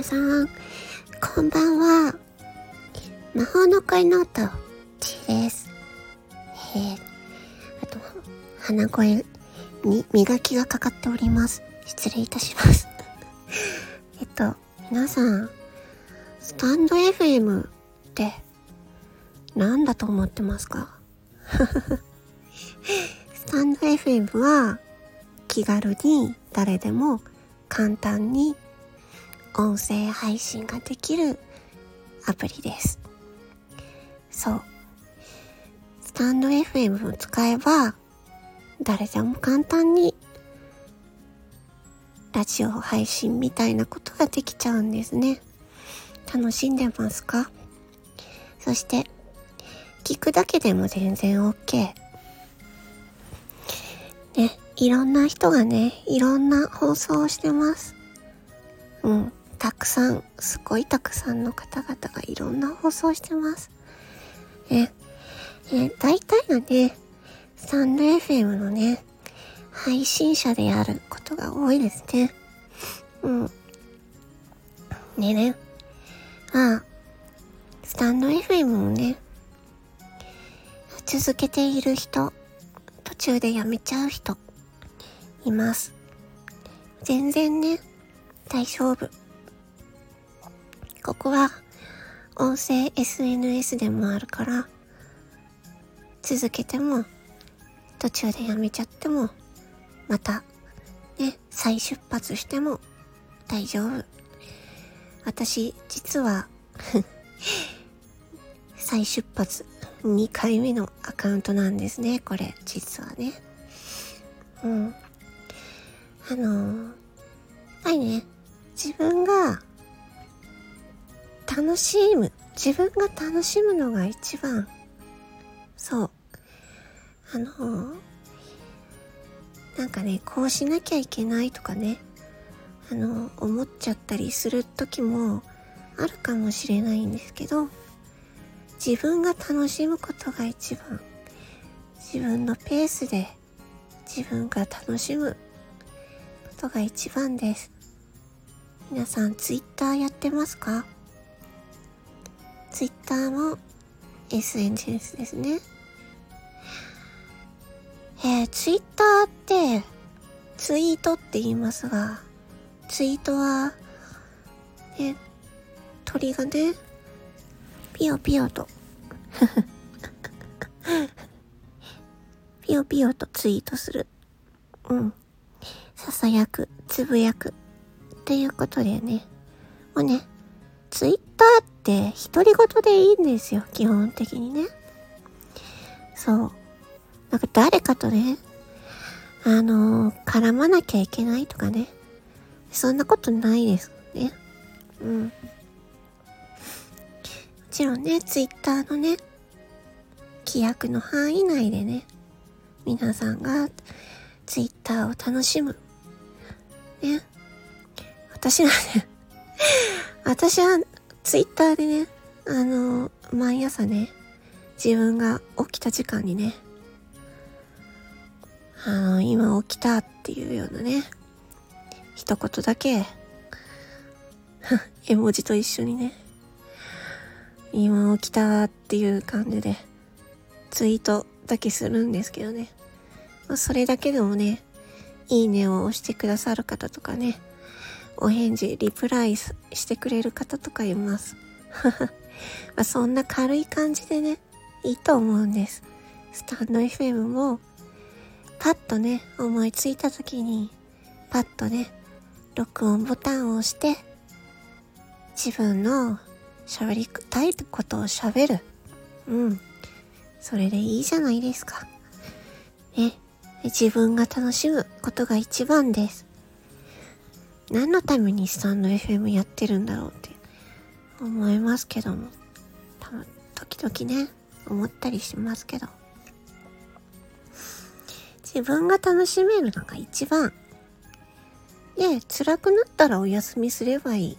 皆さん、こんばんは。魔法の声の音、ちです。えー、あと、鼻声に磨きがかかっております。失礼いたします。えっと、皆さん、スタンド FM って何だと思ってますか？スタンド FM は気軽に誰でも簡単に音声配信ができるアプリです。そう。スタンド FM を使えば誰でも簡単にラジオ配信みたいなことができちゃうんですね。楽しんでますか？そして、聞くだけでも全然 OK。ね、いろんな人がね、いろんな放送をしてます。うん、たくさん、すごいたくさんの方々がいろんな放送してます。え、え、大体がね、スタンド FM のね、配信者であることが多いですね。うん。でね、ああ、スタンド FM をね、続けている人、途中でやめちゃう人、います。全然ね、大丈夫。ここは、音声 SNS でもあるから、続けても、途中でやめちゃっても、また、ね、再出発しても大丈夫。私、実は 再出発2回目のアカウントなんですね、これ、実はね。うん。あの、やっぱりね、自分が楽しむ、自分が楽しむのが一番、そう。あの、なんかね、こうしなきゃいけないとかね、あの、思っちゃったりする時もあるかもしれないんですけど、自分が楽しむことが一番、自分のペースで自分が楽しむことが一番です。皆さん、ツイッターやってますか？ツイッターも SNS ですね。えー、ツイッターって、ツイートって言いますが、ツイートは、え、鳥がね、ピヨピヨとピヨピヨとツイートする。うん。ささやく、つぶやく。っていうことでね。もうね、ツイッターって独り言でいいんですよ。基本的にね。そう。なんか誰かとね、あのー、絡まなきゃいけないとかね。そんなことないですね。うん。もちろんね、ツイッターのね、規約の範囲内でね、皆さんがツイッターを楽しむ。ね。私はね私はツイッターでね、あの、毎朝ね、自分が起きた時間にね、あの、今起きたっていうようなね、一言だけ、絵文字と一緒にね、今起きたっていう感じで、ツイートだけするんですけどね。ま、それだけでもね、いいねを押してくださる方とかね、お返事、リプライしてくれる方とかいます。まそんな軽い感じでね、いいと思うんです。スタンド FM もパッとね、思いついた時に、パッとね、録音ボタンを押して、自分の喋りたいことを喋る。うん。それでいいじゃないですか。ね。自分が楽しむことが一番です。何のためにスタンド FM やってるんだろうって思いますけども。多分、時々ね、思ったりしますけど。自分が楽しめるのが一番。で、辛くなったらお休みすればいい。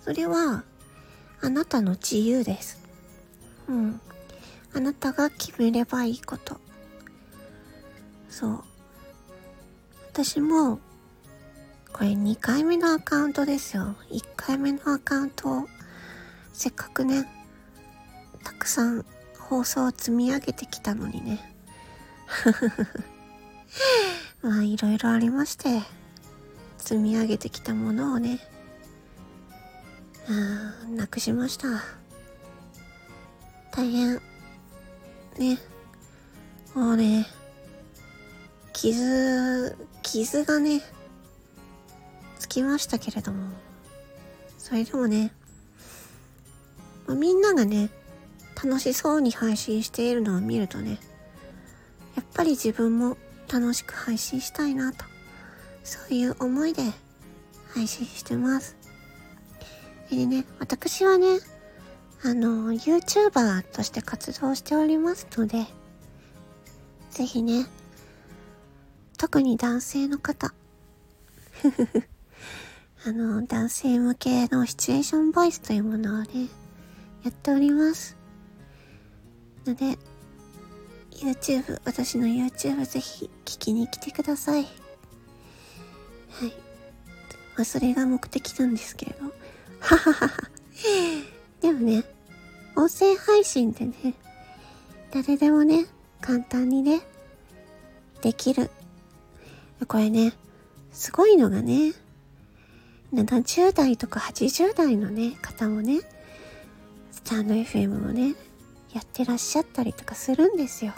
それは、あなたの自由です。うん。あなたが決めればいいこと。そう。私も、これ2回目のアカウントですよ。1回目のアカウントを、せっかくね、たくさん放送を積み上げてきたのにね。まあいろいろありまして、積み上げてきたものをね、あなくしました。大変、ね、もうね、傷、傷がね、きましたけれども、それでもね、ま、みんながね、楽しそうに配信しているのを見るとね、やっぱり自分も楽しく配信したいなと、そういう思いで配信してます。でね、私はね、あの、YouTuber として活動しておりますので、ぜひね、特に男性の方、あの、男性向けのシチュエーションボイスというものをね、やっております。ので、YouTube、私の YouTube ぜひ聞きに来てください。はい。まあ、それが目的なんですけれど。はははは。でもね、音声配信ってね、誰でもね、簡単にね、できる。これね、すごいのがね、70代とか80代のね、方もね、スタンド FM もね、やってらっしゃったりとかするんですよ。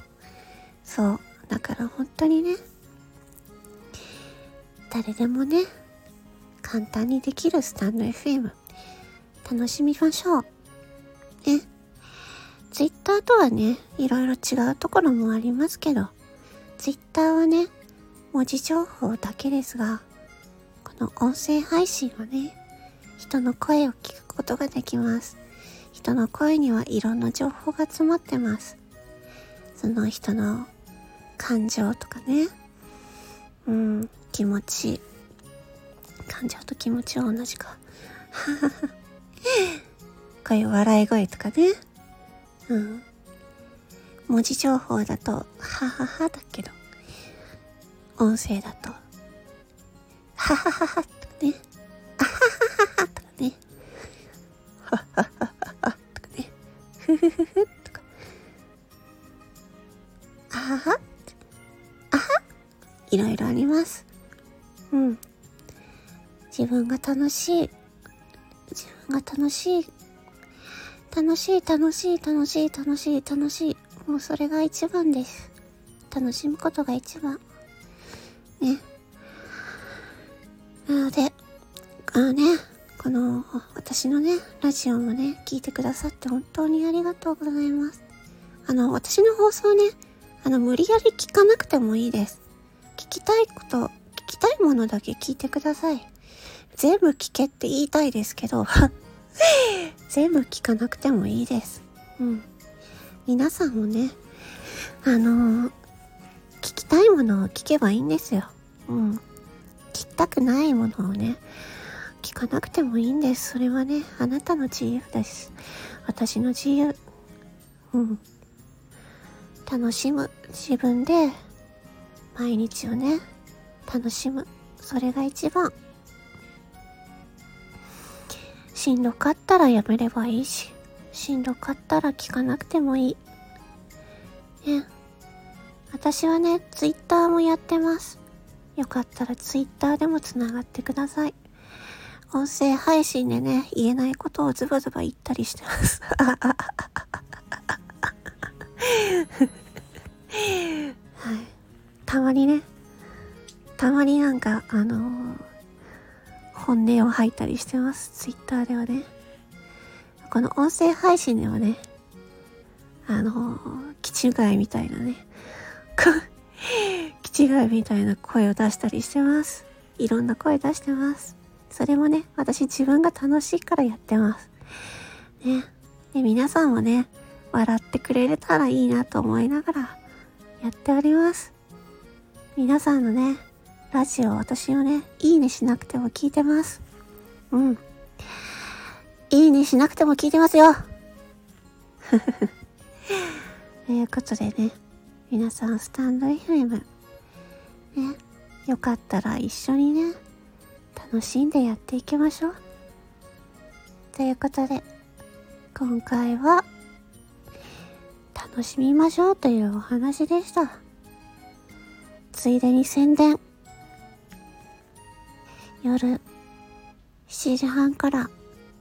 そう。だから本当にね、誰でもね、簡単にできるスタンド FM、楽しみましょう。ね。ツイッターとはね、いろいろ違うところもありますけど、ツイッターはね、文字情報だけですが、の音声配信はね、人の声を聞くことができます。人の声にはいろんな情報が詰まってます。その人の感情とかね、うん、気持ち、感情と気持ちは同じか。こういう笑い声とかね。うん。文字情報だと、はははだけど、音声だと、ははははとかね、あははははとかね、ははははとかね、ふふふふとか、あははあはいろいろあります。うん。自分が楽しい、自分が楽しい楽しい楽しい楽しい楽しい楽しい。もうそれが一番です。楽しむことが一番。ね。なので、あのね、この、私のね、ラジオもね、聞いてくださって本当にありがとうございます。あの、私の放送ね、あの、無理やり聞かなくてもいいです。聞きたいこと、聞きたいものだけ聞いてください。全部聞けって言いたいですけど、全部聞かなくてもいいです。うん。皆さんもね、あの、聞きたいものを聞けばいいんですよ。うん。聞きたくないものをね、聞かなくてもいいんです。それはね、あなたの自由です。私の自由。うん。楽しむ。自分で、毎日をね、楽しむ。それが一番。しんどかったらやめればいいし、しんどかったら聞かなくてもいい。ね。私はね、ツイッターもやってます。よかったらツイッターでもつながってください。音声配信でね、言えないことをズバズバ言ったりしてます。はい。たまにね、たまになんか、あのー本音を吐いたりしてます。ツイッターではね。この音声配信ではね、あの、気違いみたいなね、違いみたいな声を出したりしてます。いろんな声出してます。それもね、私自分が楽しいからやってます。ね。で、皆さんもね、笑ってくれれたらいいなと思いながらやっております。皆さんのね、ラジオ私をね、いいねしなくても聞いてます。うん。いいねしなくても聞いてますよ ということでね、皆さんスタンド FM、ね、よかったら一緒にね、楽しんでやっていきましょう。ということで、今回は、楽しみましょうというお話でした。ついでに宣伝。夜、7時半から、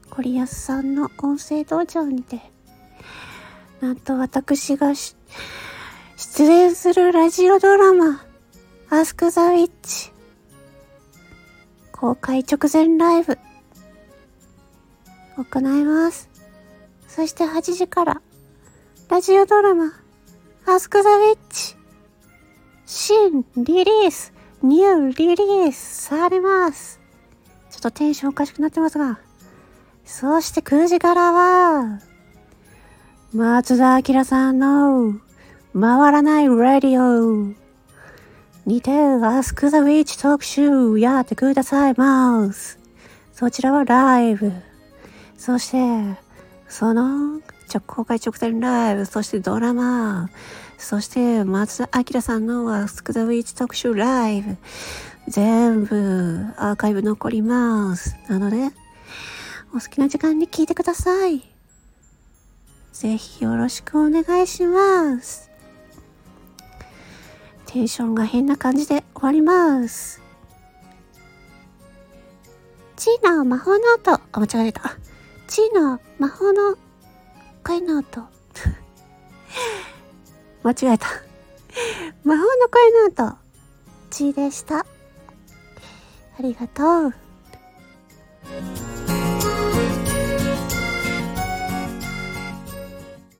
コリアスさんの音声道場にて、なんと私が出演するラジオドラマ、アスクザウィッチ、公開直前ライブ、行います。そして8時から、ラジオドラマ、アスクザウィッチ、新リリース、ニューリリースされます。ちょっとテンションおかしくなってますが、そして9時からは、松田明さんの回らないラディオ。にてアスクザウィッチ特集やってくださいます。そちらはライブ。そして、その公開直前ライブ、そしてドラマ、そして松田明さんのアスクザウィッチ特集ライブ。全部アーカイブ残ります。なので、お好きな時間に聞いてください。ぜひよろしくお願いします。テンションが変な感じで終わります。チーの魔法の音。あ、間違えた。チーの魔法の声の音。間違えた。魔法の声の音。チーでした。ありがとう。